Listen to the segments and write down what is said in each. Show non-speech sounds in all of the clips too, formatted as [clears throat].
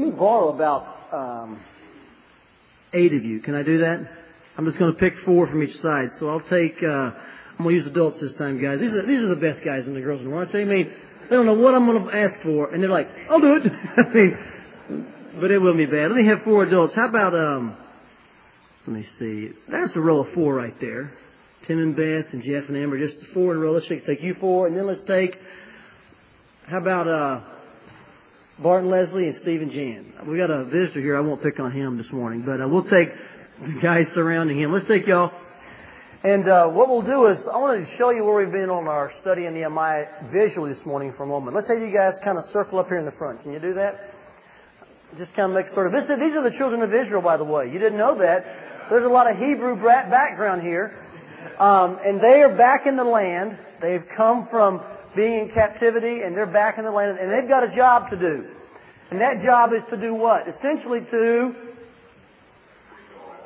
Let me borrow about um, eight of you. Can I do that? I'm just going to pick four from each side. So I'll take. Uh, I'm going to use adults this time, guys. These are these are the best guys in the girls' room, aren't they? I mean, they don't know what I'm going to ask for, and they're like, "I'll do it." [laughs] I mean, but it will be bad. Let me have four adults. How about um? Let me see. That's a row of four right there. Tim and Beth and Jeff and Amber, just four in a row. Let's take you four, and then let's take. How about uh? Bart and Leslie and Steve and Jan. We got a visitor here. I won't pick on him this morning, but uh, we'll take the [laughs] guys surrounding him. Let's take y'all. And uh, what we'll do is, I want to show you where we've been on our study in Nehemiah visually this morning for a moment. Let's have you guys kind of circle up here in the front. Can you do that? Just kind of make sort of. This, these are the children of Israel, by the way. You didn't know that. There's a lot of Hebrew background here, um, and they are back in the land. They've come from being in captivity, and they're back in the land, and they've got a job to do. And that job is to do what? Essentially to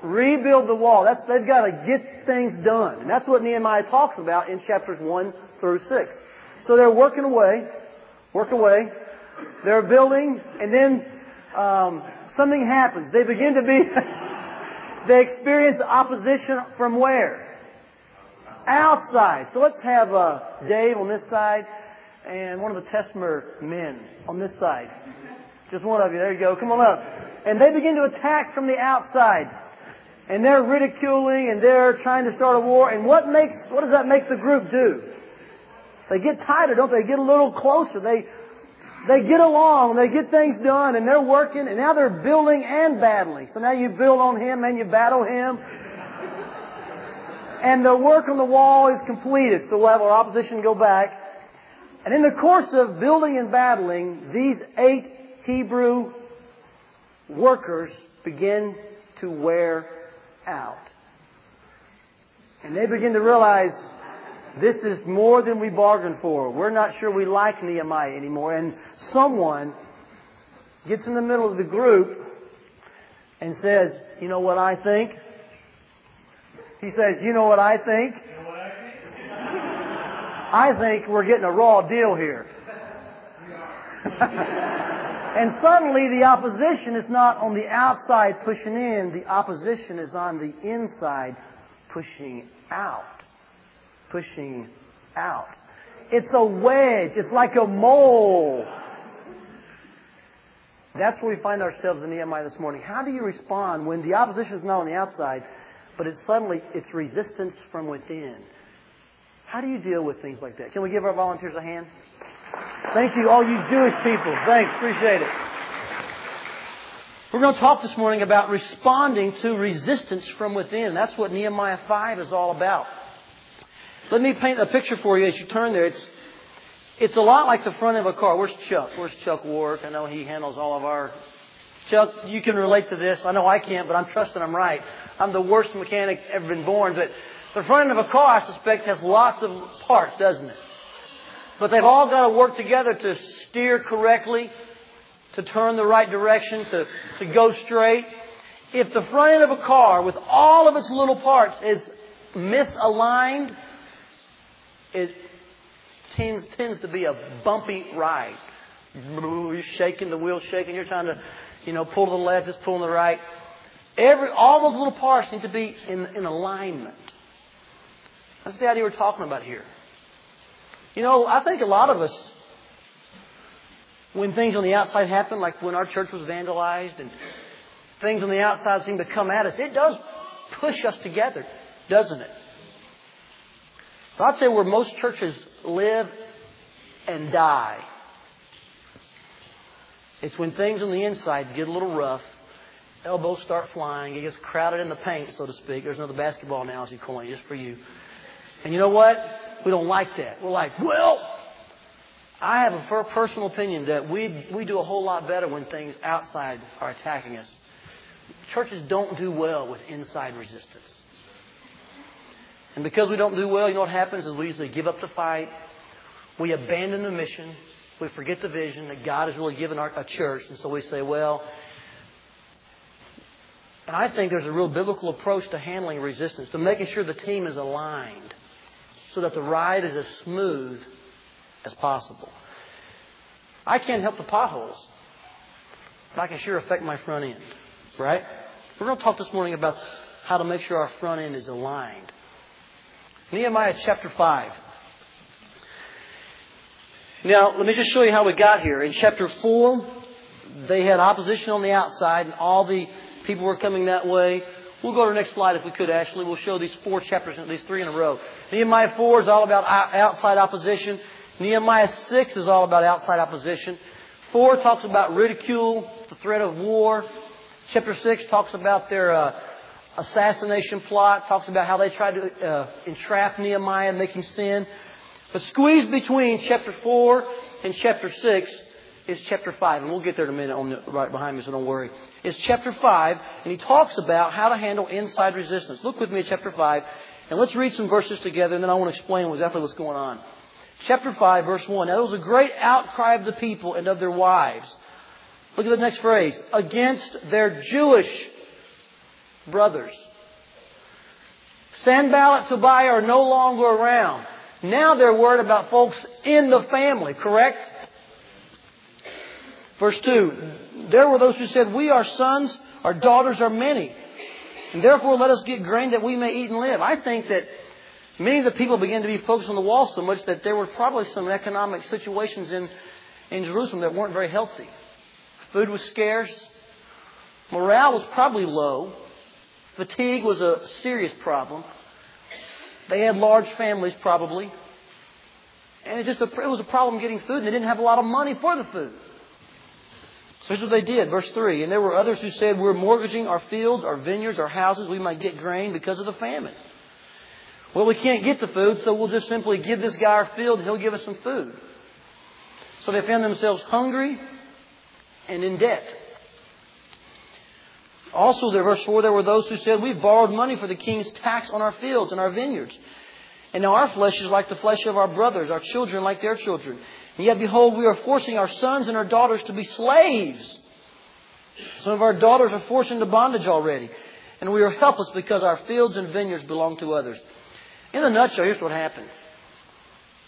rebuild the wall. That's, they've got to get things done. And that's what Nehemiah talks about in chapters 1 through 6. So they're working away, work away. They're building, and then um, something happens. They begin to be, [laughs] they experience opposition from where? outside. So let's have uh, Dave on this side and one of the Tesmer men on this side. Just one of you. There you go. Come on up. And they begin to attack from the outside. And they're ridiculing and they're trying to start a war. And what makes, what does that make the group do? They get tighter, don't they? Get a little closer. They, they get along, they get things done, and they're working, and now they're building and battling. So now you build on him and you battle him, and the work on the wall is completed. So we'll have our opposition go back. And in the course of building and battling, these eight Hebrew workers begin to wear out. And they begin to realize this is more than we bargained for. We're not sure we like Nehemiah anymore. And someone gets in the middle of the group and says, You know what I think? He says, You know what I think? [laughs] I think we're getting a raw deal here. [laughs] and suddenly the opposition is not on the outside pushing in, the opposition is on the inside pushing out. Pushing out. It's a wedge. It's like a mole. That's where we find ourselves in Nehemiah this morning. How do you respond when the opposition is not on the outside, but it's suddenly, it's resistance from within. How do you deal with things like that? Can we give our volunteers a hand? Thank you, all you Jewish people. Thanks, appreciate it. We're going to talk this morning about responding to resistance from within. That's what Nehemiah 5 is all about. Let me paint a picture for you as you turn there. It's, it's a lot like the front of a car. Where's Chuck? Where's Chuck Warwick? I know he handles all of our. Chuck, you can relate to this. I know I can't, but I'm trusting I'm right. I'm the worst mechanic ever been born, but the front end of a car, I suspect, has lots of parts, doesn't it? But they've all got to work together to steer correctly, to turn the right direction, to, to go straight. If the front end of a car, with all of its little parts, is misaligned, it tends, tends to be a bumpy ride. You're shaking, the wheel's shaking, you're trying to, you know, pull to the left, it's pulling to the right. Every, all those little parts need to be in, in alignment. That's the idea we're talking about here. You know, I think a lot of us, when things on the outside happen, like when our church was vandalized and things on the outside seem to come at us, it does push us together, doesn't it? So I'd say where most churches live and die, it's when things on the inside get a little rough elbows start flying. It gets crowded in the paint, so to speak. There's another basketball analogy coin just for you. And you know what? We don't like that. We're like, well, I have a personal opinion that we, we do a whole lot better when things outside are attacking us. Churches don't do well with inside resistance. And because we don't do well, you know what happens is we usually give up the fight. We abandon the mission. We forget the vision that God has really given our, a church. And so we say, well, and I think there's a real biblical approach to handling resistance, to making sure the team is aligned so that the ride is as smooth as possible. I can't help the potholes. but I can sure affect my front end. Right? We're going to talk this morning about how to make sure our front end is aligned. Nehemiah chapter 5. Now, let me just show you how we got here. In chapter 4, they had opposition on the outside, and all the people were coming that way. We'll go to the next slide if we could, Ashley. We'll show these four chapters, these three in a row. Nehemiah 4 is all about outside opposition. Nehemiah 6 is all about outside opposition. 4 talks about ridicule, the threat of war. Chapter 6 talks about their uh, assassination plot, talks about how they tried to uh, entrap Nehemiah, and make him sin. But squeezed between chapter 4 and chapter 6 is chapter 5. And we'll get there in a minute on the, right behind me, so don't worry. It's chapter 5, and he talks about how to handle inside resistance. Look with me at chapter 5, and let's read some verses together, and then I want to explain exactly what's going on. Chapter 5, verse 1. Now there was a great outcry of the people and of their wives. Look at the next phrase. Against their Jewish brothers. Sanballat, Tobiah are no longer around. Now they're worried about folks in the family, correct? Verse 2. There were those who said, We are sons, our daughters are many. And therefore let us get grain that we may eat and live. I think that many of the people began to be focused on the wall so much that there were probably some economic situations in, in Jerusalem that weren't very healthy. Food was scarce. Morale was probably low. Fatigue was a serious problem. They had large families, probably. And it just it was a problem getting food, and they didn't have a lot of money for the food. So here's what they did, verse 3. And there were others who said, We're mortgaging our fields, our vineyards, our houses. We might get grain because of the famine. Well, we can't get the food, so we'll just simply give this guy our field, and he'll give us some food. So they found themselves hungry and in debt. Also, there, verse 4, there were those who said, We've borrowed money for the king's tax on our fields and our vineyards. And now our flesh is like the flesh of our brothers, our children like their children. And yet, behold, we are forcing our sons and our daughters to be slaves. Some of our daughters are forced into bondage already. And we are helpless because our fields and vineyards belong to others. In a nutshell, here's what happened.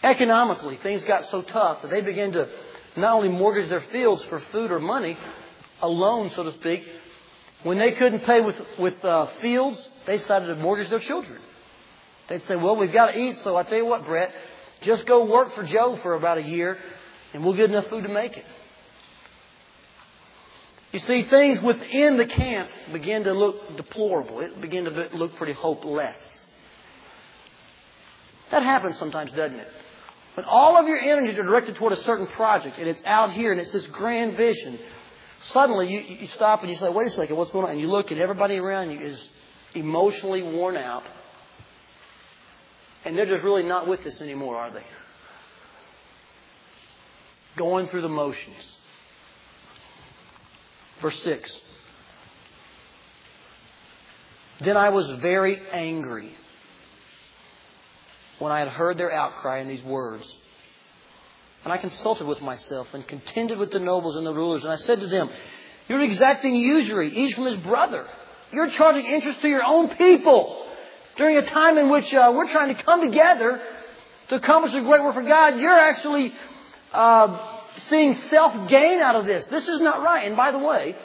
Economically, things got so tough that they began to not only mortgage their fields for food or money, a loan, so to speak, when they couldn't pay with, with uh, fields, they decided to mortgage their children. They'd say, well, we've got to eat, so I tell you what, Brett, just go work for Joe for about a year, and we'll get enough food to make it. You see, things within the camp begin to look deplorable. It began to look pretty hopeless. That happens sometimes, doesn't it? When all of your energies are directed toward a certain project, and it's out here, and it's this grand vision, suddenly you, you stop and you say, wait a second, what's going on? And you look and everybody around you is emotionally worn out. And they're just really not with us anymore, are they? Going through the motions. Verse 6. Then I was very angry when I had heard their outcry in these words. And I consulted with myself and contended with the nobles and the rulers. And I said to them, You're exacting usury, each from his brother. You're charging interest to your own people. During a time in which uh, we're trying to come together to accomplish a great work for God, you're actually uh, seeing self gain out of this. This is not right. And by the way,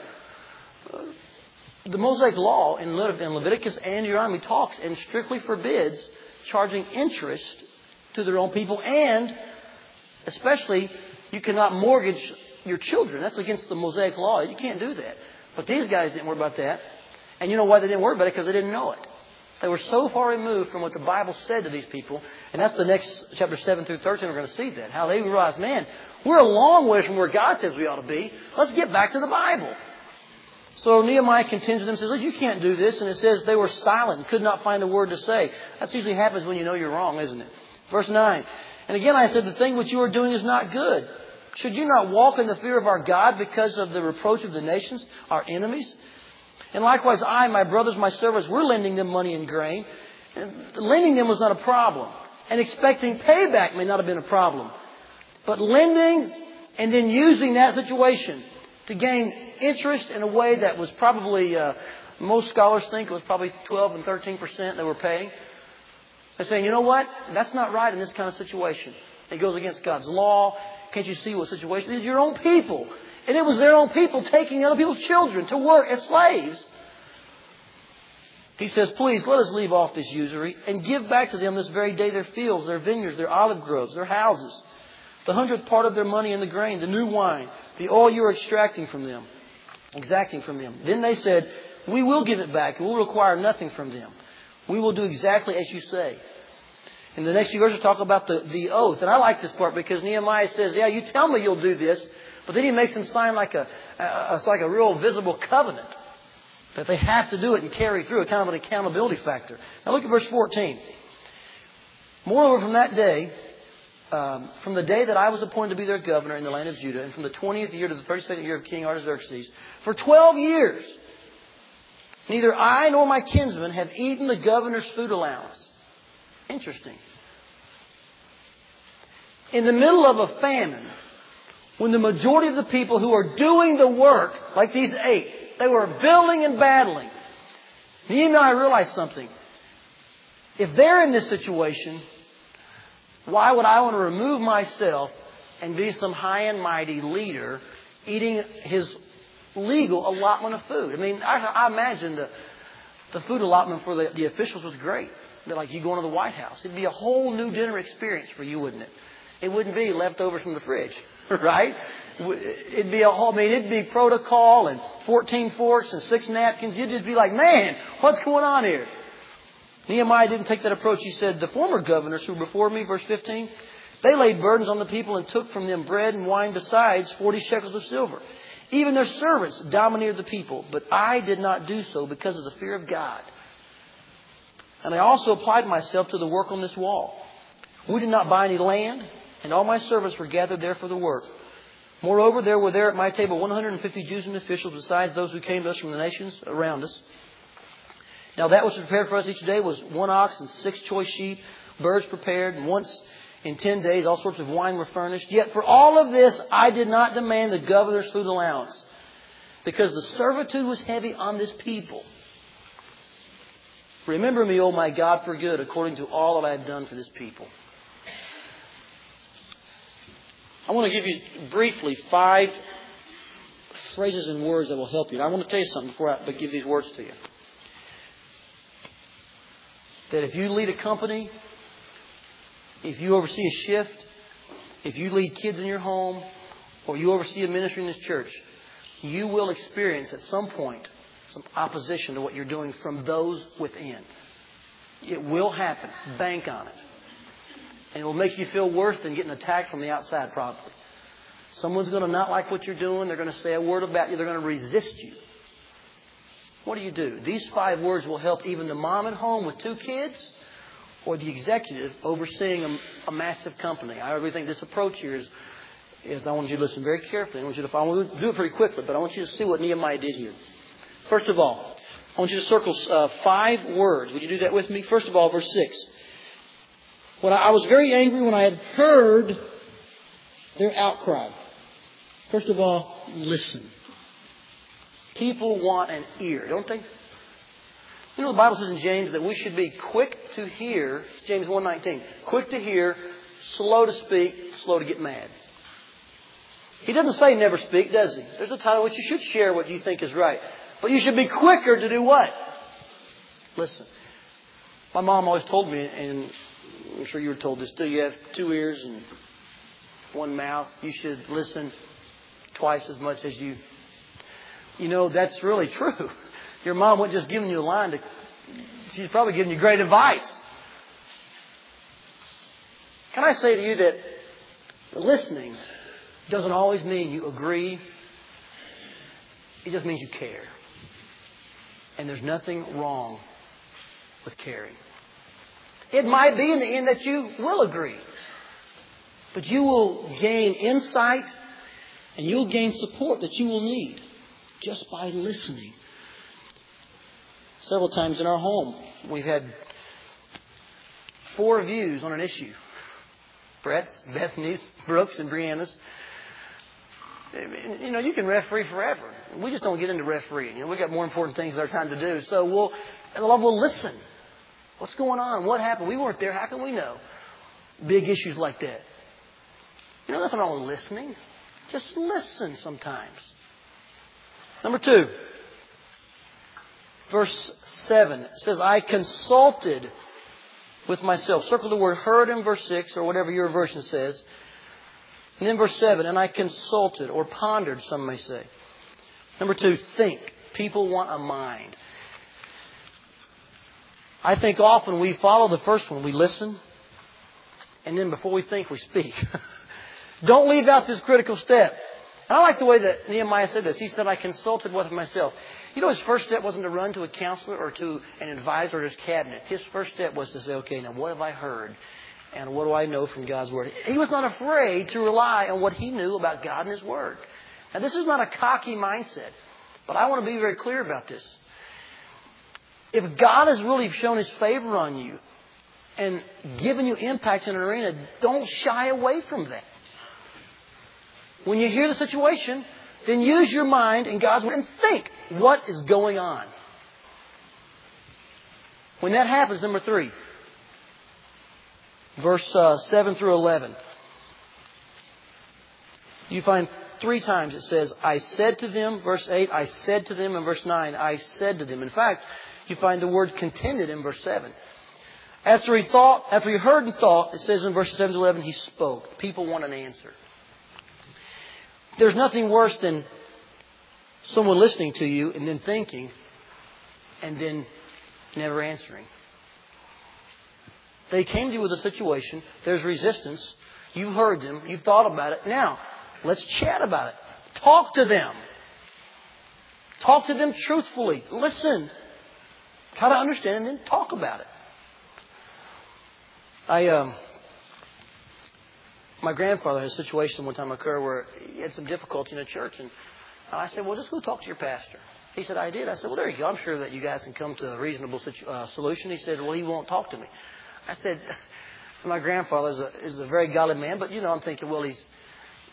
the Mosaic Law in Leviticus and Deuteronomy talks and strictly forbids charging interest to their own people and Especially, you cannot mortgage your children. That's against the Mosaic law. You can't do that. But these guys didn't worry about that. And you know why they didn't worry about it? Because they didn't know it. They were so far removed from what the Bible said to these people. And that's the next chapter 7 through 13. We're going to see that. How they realized, man, we're a long way from where God says we ought to be. Let's get back to the Bible. So Nehemiah contends with them and says, Look, you can't do this. And it says they were silent and could not find a word to say. That usually happens when you know you're wrong, isn't it? Verse 9. And again I said, the thing which you are doing is not good. Should you not walk in the fear of our God because of the reproach of the nations, our enemies? And likewise, I, my brothers, my servants, we're lending them money and grain. And lending them was not a problem. And expecting payback may not have been a problem. But lending and then using that situation to gain interest in a way that was probably, uh, most scholars think it was probably 12 and 13 percent they were paying. They're saying, you know what? That's not right in this kind of situation. It goes against God's law. Can't you see what situation? Are your own people. And it was their own people taking other people's children to work as slaves. He says, Please let us leave off this usury and give back to them this very day their fields, their vineyards, their olive groves, their houses, the hundredth part of their money and the grain, the new wine, the oil you are extracting from them, exacting from them. Then they said, We will give it back we'll require nothing from them. We will do exactly as you say. In the next few verses, talk about the, the oath. And I like this part because Nehemiah says, Yeah, you tell me you'll do this, but then he makes them sign like a, a, like a real visible covenant that they have to do it and carry through, a kind of an accountability factor. Now look at verse 14. Moreover, from that day, um, from the day that I was appointed to be their governor in the land of Judah, and from the 20th year to the 32nd year of King Artaxerxes, for 12 years, neither I nor my kinsmen have eaten the governor's food allowance. Interesting. In the middle of a famine, when the majority of the people who are doing the work, like these eight, they were building and battling, Nehemiah realized something. If they're in this situation, why would I want to remove myself and be some high and mighty leader eating his legal allotment of food? I mean, I, I imagine the, the food allotment for the, the officials was great. They're like you going to the White House. It'd be a whole new dinner experience for you, wouldn't it? It wouldn't be leftovers from the fridge, [laughs] right? It'd be a whole, I mean, it'd be protocol and 14 forks and six napkins. You'd just be like, man, what's going on here? Nehemiah didn't take that approach. He said, The former governors who were before me, verse 15, they laid burdens on the people and took from them bread and wine besides 40 shekels of silver. Even their servants dominated the people, but I did not do so because of the fear of God. And I also applied myself to the work on this wall. We did not buy any land, and all my servants were gathered there for the work. Moreover, there were there at my table 150 Jews and officials, besides those who came to us from the nations around us. Now that which was prepared for us each day was one ox and six choice sheep, birds prepared, and once in ten days all sorts of wine were furnished. Yet for all of this I did not demand the governor's food allowance, because the servitude was heavy on this people. Remember me, O my God, for good, according to all that I have done for this people. I want to give you briefly five phrases and words that will help you. And I want to tell you something before I give these words to you that if you lead a company, if you oversee a shift, if you lead kids in your home, or you oversee a ministry in this church, you will experience at some point some opposition to what you're doing from those within. It will happen. Bank on it. And it will make you feel worse than getting attacked from the outside, probably. Someone's going to not like what you're doing. They're going to say a word about you. They're going to resist you. What do you do? These five words will help even the mom at home with two kids or the executive overseeing a, a massive company. I really think this approach here is, is I want you to listen very carefully. I want you to follow. Do it pretty quickly, but I want you to see what Nehemiah did here. First of all, I want you to circle uh, five words. Would you do that with me? First of all, verse 6. When I, I was very angry when I had heard their outcry. First of all, listen. People want an ear, don't they? You know the Bible says in James that we should be quick to hear, James 1.19, quick to hear, slow to speak, slow to get mad. He doesn't say never speak, does he? There's a time in which you should share what you think is right. But you should be quicker to do what? Listen. My mom always told me, and I'm sure you were told this too, you have two ears and one mouth. You should listen twice as much as you you know, that's really true. [laughs] Your mom wasn't just giving you a line to, she's probably giving you great advice. Can I say to you that listening doesn't always mean you agree. It just means you care. And there's nothing wrong with caring. It might be in the end that you will agree. But you will gain insight and you'll gain support that you will need just by listening. Several times in our home, we've had four views on an issue. Brett's, Bethany's, Brooks, and Brianna's. You know, you can referee forever. We just don't get into refereeing. You know, we've got more important things in our time to do. So we'll, will listen. What's going on? What happened? We weren't there. How can we know? Big issues like that. You know, nothing wrong with listening. Just listen sometimes. Number two, verse 7 says, I consulted with myself. Circle the word heard in verse 6 or whatever your version says. And then verse 7, and I consulted or pondered, some may say. Number two, think. People want a mind. I think often we follow the first one. We listen, and then before we think, we speak. [laughs] Don't leave out this critical step. And I like the way that Nehemiah said this. He said, I consulted with myself. You know, his first step wasn't to run to a counselor or to an advisor or his cabinet. His first step was to say, okay, now what have I heard? And what do I know from God's Word? He was not afraid to rely on what he knew about God and His Word. Now, this is not a cocky mindset, but I want to be very clear about this. If God has really shown His favor on you and given you impact in an arena, don't shy away from that. When you hear the situation, then use your mind and God's Word and think what is going on. When that happens, number three, verse uh, 7 through 11, you find three times it says, I said to them, verse 8, I said to them, and verse 9, I said to them. In fact, you find the word contended in verse 7. After he thought, after he heard and thought, it says in verses 7 to 11, he spoke. People want an answer. There's nothing worse than someone listening to you and then thinking and then never answering. They came to you with a situation, there's resistance, you've heard them, you've thought about it. Now, let's chat about it. Talk to them. Talk to them truthfully. Listen. Try to understand and then talk about it. I um, my grandfather had a situation one time occur where he had some difficulty in a church, and I said, "Well, just go talk to your pastor." He said, "I did." I said, "Well, there you go. I'm sure that you guys can come to a reasonable situ- uh, solution." He said, "Well, he won't talk to me." I said, [laughs] "My grandfather is a is a very godly man, but you know, I'm thinking, well, he's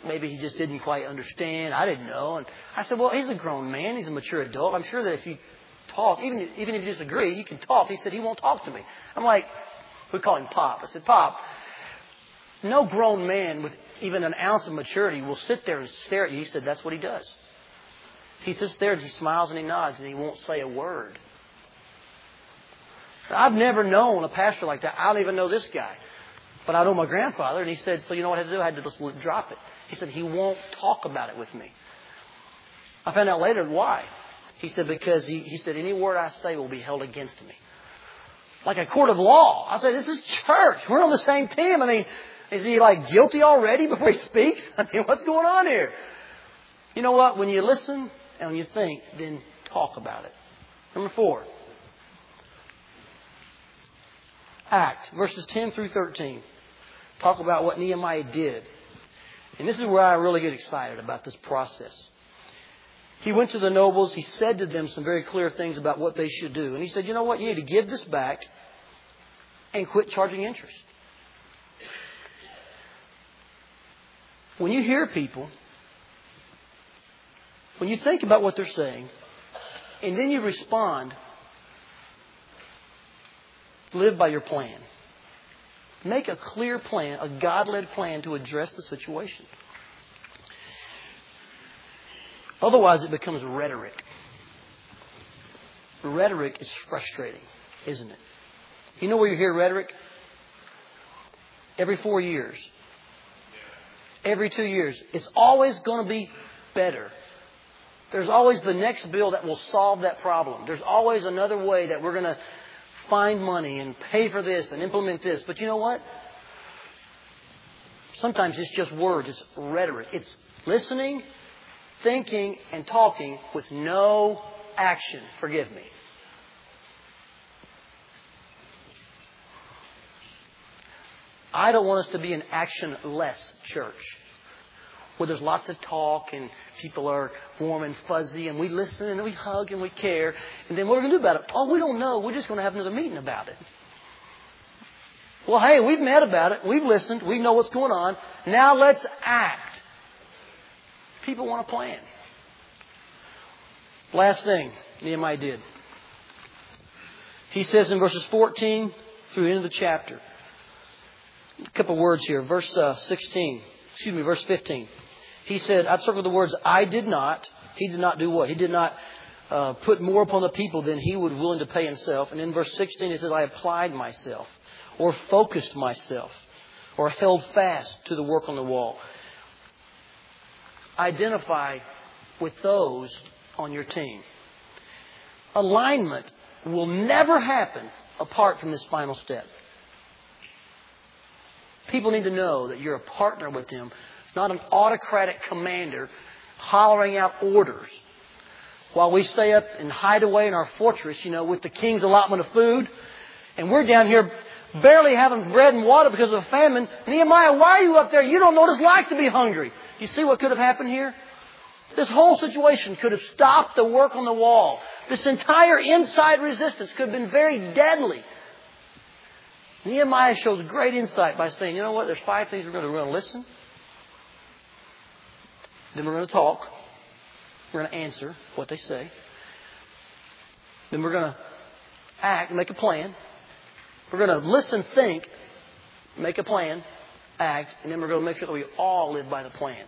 maybe he just didn't quite understand. I didn't know." And I said, "Well, he's a grown man. He's a mature adult. I'm sure that if you talk, even even if you disagree, you can talk." He said, "He won't talk to me." I'm like, we call him Pop. I said, Pop, no grown man with even an ounce of maturity will sit there and stare at you. He said, That's what he does. He sits there and he smiles and he nods and he won't say a word. I've never known a pastor like that. I don't even know this guy. But I know my grandfather, and he said, So you know what I had to do? I had to just drop it. He said, He won't talk about it with me. I found out later why. He said, Because he, he said, Any word I say will be held against me. Like a court of law. I said, This is church. We're on the same team. I mean, is he like guilty already [laughs] before he speaks? I mean, what's going on here? You know what? When you listen and when you think, then talk about it. Number four. Act. Verses 10 through 13. Talk about what Nehemiah did. And this is where I really get excited about this process. He went to the nobles. He said to them some very clear things about what they should do. And he said, you know what? You need to give this back and quit charging interest. When you hear people, when you think about what they're saying, and then you respond, live by your plan. Make a clear plan, a God led plan to address the situation. Otherwise, it becomes rhetoric. Rhetoric is frustrating, isn't it? You know where you hear rhetoric? Every four years. Every two years. It's always going to be better. There's always the next bill that will solve that problem. There's always another way that we're going to find money and pay for this and implement this. But you know what? Sometimes it's just words, it's rhetoric. It's listening, thinking, and talking with no action. Forgive me. I don't want us to be an action-less church where there's lots of talk and people are warm and fuzzy and we listen and we hug and we care. And then what are we going to do about it? Oh, we don't know. We're just going to have another meeting about it. Well, hey, we've met about it. We've listened. We know what's going on. Now let's act. People want a plan. Last thing Nehemiah did. He says in verses 14 through the end of the chapter, a couple words here. Verse uh, 16, excuse me, verse 15. He said, I'd circle the words, I did not. He did not do what? He did not uh, put more upon the people than he would willing to pay himself. And in verse 16, he says, I applied myself, or focused myself, or held fast to the work on the wall. Identify with those on your team. Alignment will never happen apart from this final step. People need to know that you're a partner with them, not an autocratic commander hollering out orders while we stay up and hide away in our fortress, you know, with the king's allotment of food. And we're down here barely having bread and water because of a famine. Nehemiah, why are you up there? You don't know what it's like to be hungry. You see what could have happened here? This whole situation could have stopped the work on the wall. This entire inside resistance could have been very deadly. Nehemiah shows great insight by saying, you know what, there's five things we're going to do. We're going to listen. Then we're going to talk. We're going to answer what they say. Then we're going to act, make a plan. We're going to listen, think, make a plan, act, and then we're going to make sure that we all live by the plan.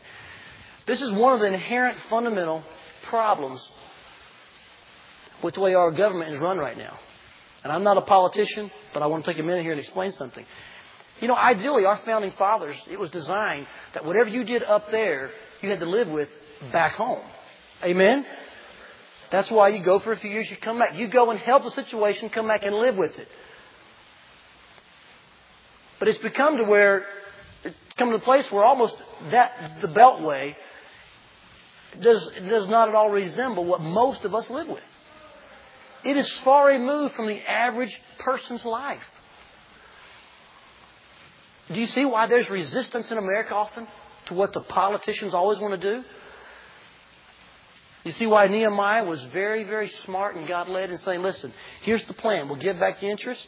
This is one of the inherent fundamental problems with the way our government is run right now. And I'm not a politician, but I want to take a minute here and explain something. You know, ideally, our founding fathers, it was designed that whatever you did up there, you had to live with back home. Amen? That's why you go for a few years, you come back. You go and help the situation, come back and live with it. But it's become to where, come to the place where almost that, the Beltway, does, does not at all resemble what most of us live with. It is far removed from the average person's life. Do you see why there's resistance in America often to what the politicians always want to do? You see why Nehemiah was very, very smart and God led in saying, listen, here's the plan. We'll give back the interest.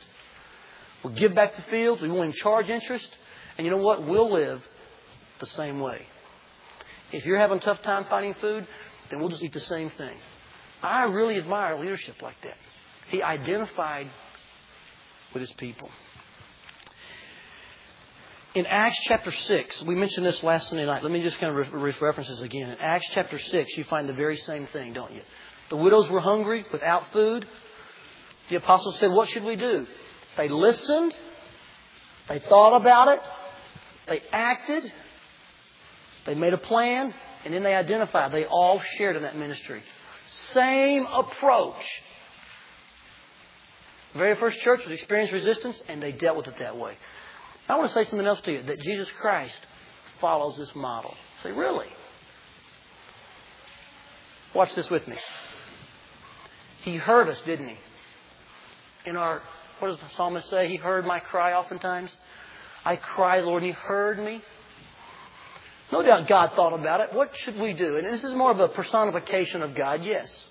We'll give back the fields. We won't charge interest. And you know what? We'll live the same way. If you're having a tough time finding food, then we'll just eat the same thing. I really admire leadership like that. He identified with his people. In Acts chapter 6, we mentioned this last Sunday night. Let me just kind of re- reference this again. In Acts chapter 6, you find the very same thing, don't you? The widows were hungry without food. The apostles said, What should we do? They listened, they thought about it, they acted, they made a plan, and then they identified. They all shared in that ministry. Same approach. The very first church was experienced resistance, and they dealt with it that way. I want to say something else to you that Jesus Christ follows this model. Say, really? Watch this with me. He heard us, didn't he? In our, what does the psalmist say? He heard my cry oftentimes. I cried, Lord, He heard me. No doubt God thought about it. What should we do? And this is more of a personification of God, yes.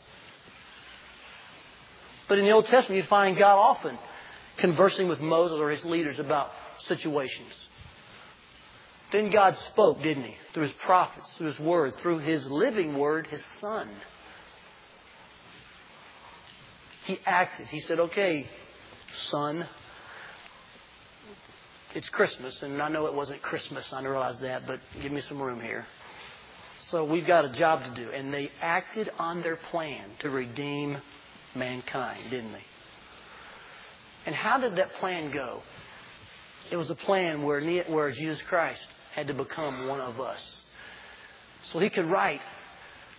But in the Old Testament, you find God often conversing with Moses or his leaders about situations. Then God spoke, didn't He? Through His prophets, through His Word, through His living Word, His Son. He acted. He said, okay, son, it's Christmas, and I know it wasn't Christmas, I realize that, but give me some room here. So we've got a job to do. And they acted on their plan to redeem mankind, didn't they? And how did that plan go? It was a plan where, where Jesus Christ had to become one of us. So he could write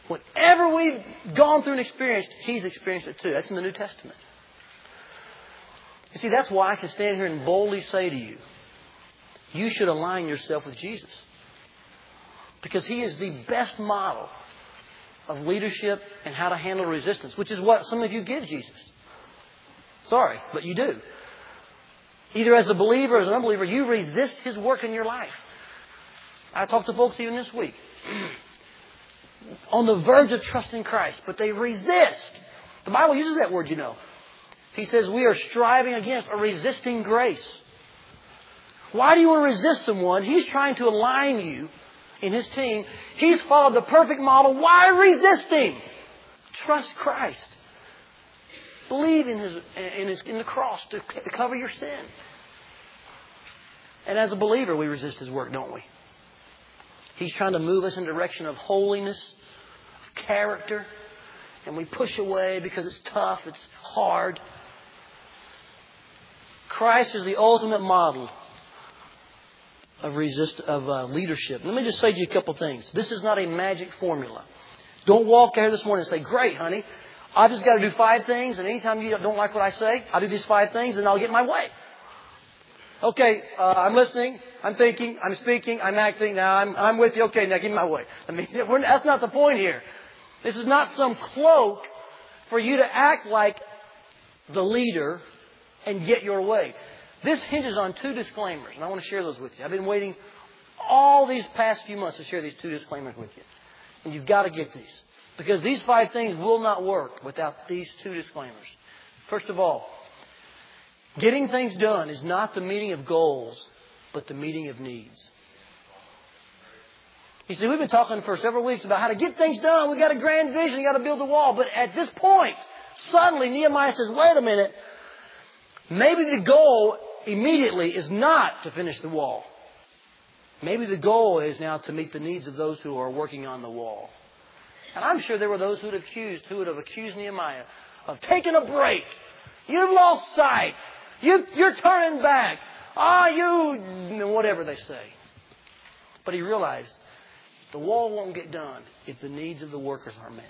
whatever we've gone through and experienced, he's experienced it too. That's in the New Testament. You see, that's why I can stand here and boldly say to you, you should align yourself with Jesus. Because he is the best model of leadership and how to handle resistance, which is what some of you give Jesus. Sorry, but you do. Either as a believer or as an unbeliever, you resist his work in your life. I talked to folks even this week [clears throat] on the verge of trusting Christ, but they resist. The Bible uses that word, you know. He says we are striving against or resisting grace. Why do you want to resist someone? He's trying to align you in his team. He's followed the perfect model. Why resist him? Trust Christ. Believe in, his, in, his, in the cross to cover your sin. And as a believer, we resist his work, don't we? He's trying to move us in the direction of holiness, of character, and we push away because it's tough, it's hard. Christ is the ultimate model of resist of uh, leadership. Let me just say to you a couple things. This is not a magic formula. Don't walk out here this morning and say, "Great, honey, I just got to do five things, and anytime you don't like what I say, I'll do these five things, and I'll get my way." Okay, uh, I'm listening, I'm thinking, I'm speaking, I'm acting. Now I'm I'm with you. Okay, now get my way. I mean, [laughs] that's not the point here. This is not some cloak for you to act like the leader and get your way. This hinges on two disclaimers, and I want to share those with you. I've been waiting all these past few months to share these two disclaimers with you. And you've got to get these. Because these five things will not work without these two disclaimers. First of all, getting things done is not the meeting of goals, but the meeting of needs. You see, we've been talking for several weeks about how to get things done. We've got a grand vision, we've got to build a wall. But at this point, suddenly Nehemiah says, wait a minute, maybe the goal immediately is not to finish the wall. Maybe the goal is now to meet the needs of those who are working on the wall. And I'm sure there were those who would accused, who would have accused Nehemiah of taking a break. You've lost sight. You, you're turning back. Ah, you, whatever they say. But he realized the wall won't get done if the needs of the workers are met.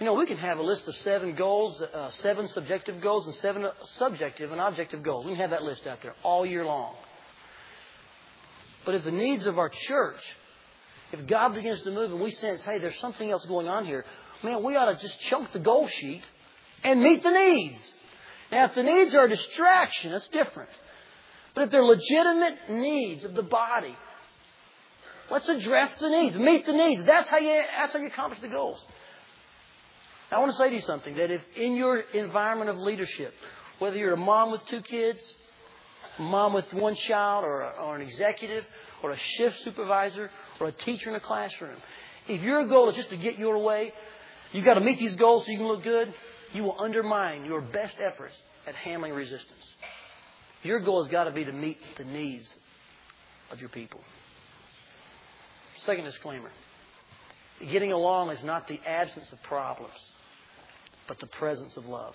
You know, we can have a list of seven goals, uh, seven subjective goals, and seven subjective and objective goals. We can have that list out there all year long. But if the needs of our church, if God begins to move and we sense, hey, there's something else going on here, man, we ought to just chunk the goal sheet and meet the needs. Now, if the needs are a distraction, that's different. But if they're legitimate needs of the body, let's address the needs, meet the needs. That's how you, that's how you accomplish the goals. I want to say to you something that if in your environment of leadership, whether you're a mom with two kids, a mom with one child, or, a, or an executive, or a shift supervisor, or a teacher in a classroom, if your goal is just to get your way, you've got to meet these goals so you can look good, you will undermine your best efforts at handling resistance. Your goal has got to be to meet the needs of your people. Second disclaimer. Getting along is not the absence of problems but the presence of love.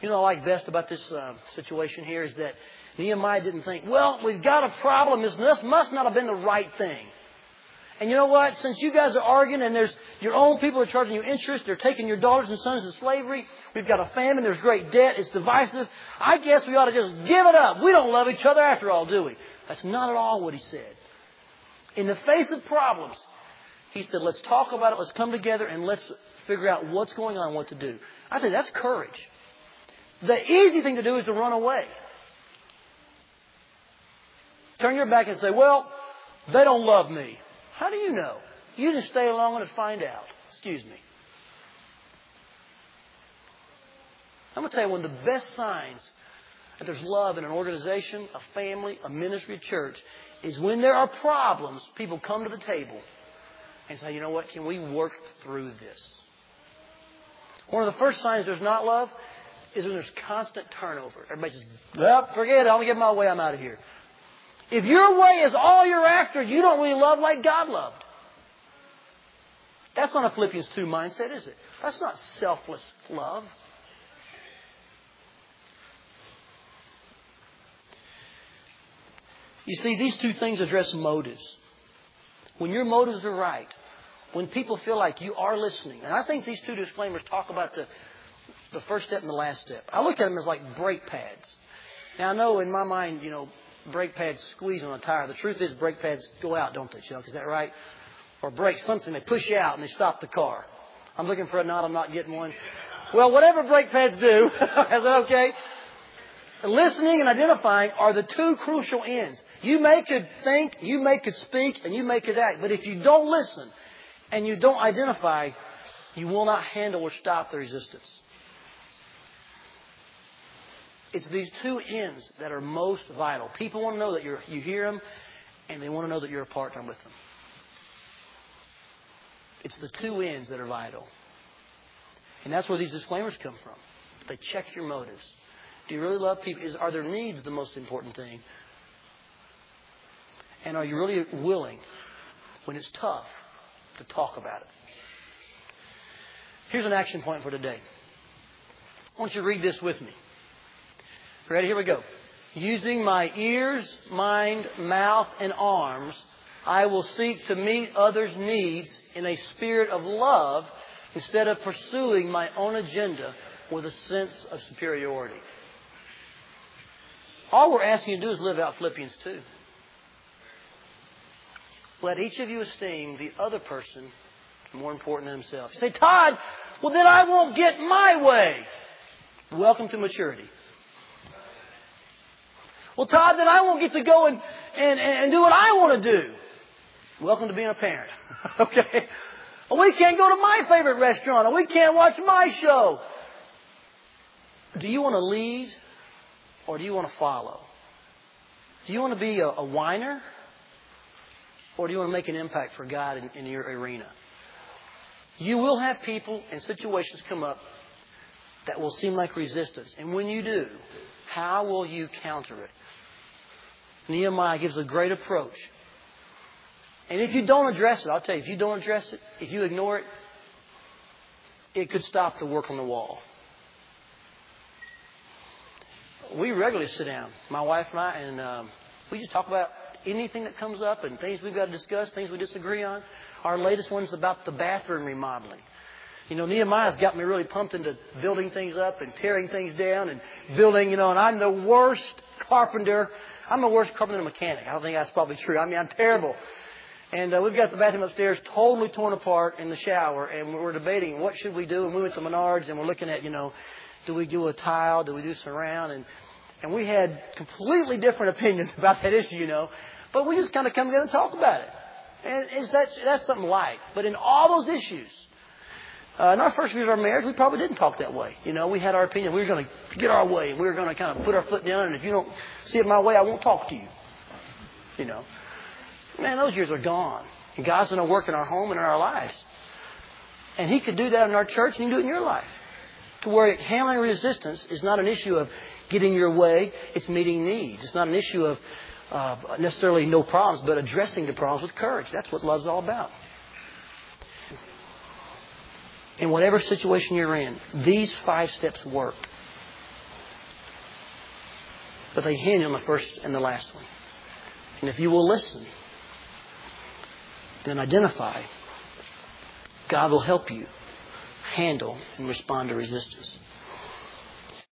You know what I like best about this uh, situation here is that Nehemiah didn't think, well, we've got a problem. This must not have been the right thing. And you know what? Since you guys are arguing and there's your own people are charging you interest, they're taking your daughters and sons into slavery, we've got a famine, there's great debt, it's divisive, I guess we ought to just give it up. We don't love each other after all, do we? That's not at all what he said. In the face of problems, he said, let's talk about it, let's come together, and let's figure out what's going on, what to do. I think that's courage. The easy thing to do is to run away. Turn your back and say, well, they don't love me. How do you know? You just stay along and find out. Excuse me. I'm going to tell you one of the best signs that there's love in an organization, a family, a ministry, a church, is when there are problems, people come to the table and say, you know what, can we work through this? One of the first signs there's not love is when there's constant turnover. Everybody says, well, forget it. I'll get my way. I'm out of here. If your way is all you're after, you don't really love like God loved. That's not a Philippians 2 mindset, is it? That's not selfless love. You see, these two things address motives. When your motives are right, when people feel like you are listening, and I think these two disclaimers talk about the, the first step and the last step. I look at them as like brake pads. Now, I know in my mind, you know, brake pads squeeze on a tire. The truth is, brake pads go out, don't they, Chuck? Is that right? Or brake something, they push you out and they stop the car. I'm looking for a nod, I'm not getting one. Well, whatever brake pads do, [laughs] is that okay? Listening and identifying are the two crucial ends. You may could think, you may could speak, and you may could act, but if you don't listen and you don't identify, you will not handle or stop the resistance. It's these two ends that are most vital. People want to know that you're, you hear them, and they want to know that you're a partner with them. It's the two ends that are vital. And that's where these disclaimers come from. They check your motives. Do you really love people? Is, are their needs the most important thing? And are you really willing, when it's tough, to talk about it? Here's an action point for today. I want you to read this with me. Ready? Here we go. Using my ears, mind, mouth, and arms, I will seek to meet others' needs in a spirit of love instead of pursuing my own agenda with a sense of superiority. All we're asking you to do is live out Philippians 2. Let each of you esteem the other person more important than himself. You say, Todd, well then I won't get my way. Welcome to maturity. Well, Todd, then I won't get to go and, and, and do what I want to do. Welcome to being a parent. [laughs] okay? We can't go to my favorite restaurant, or we can't watch my show. Do you want to lead, or do you want to follow? Do you want to be a, a whiner, or do you want to make an impact for God in, in your arena? You will have people and situations come up that will seem like resistance. And when you do, how will you counter it? Nehemiah gives a great approach. And if you don't address it, I'll tell you, if you don't address it, if you ignore it, it could stop the work on the wall. We regularly sit down, my wife and I, and um, we just talk about anything that comes up and things we've got to discuss, things we disagree on. Our latest one's about the bathroom remodeling. You know, Nehemiah's got me really pumped into building things up and tearing things down and building, you know, and I'm the worst carpenter. I'm the worst carpenter mechanic. I don't think that's probably true. I mean, I'm terrible. And uh, we've got the bathroom upstairs totally torn apart in the shower, and we're debating what should we do. And we went to Menards, and we're looking at, you know, do we do a tile? Do we do surround? And and we had completely different [laughs] opinions about that issue, you know. But we just kind of come together and talk about it. And is that, that's something light. But in all those issues, uh, in our first years of our marriage, we probably didn't talk that way. You know, we had our opinion. We were going to get our way. We were going to kind of put our foot down. And if you don't see it my way, I won't talk to you. You know. Man, those years are gone. And God's going to work in our home and in our lives. And He could do that in our church, and He can do it in your life. To where handling resistance is not an issue of getting your way, it's meeting needs. It's not an issue of uh, necessarily no problems, but addressing the problems with courage. That's what love's all about. In whatever situation you're in, these five steps work. But they hinge on the first and the last one. And if you will listen, then identify, God will help you handle and respond to resistance.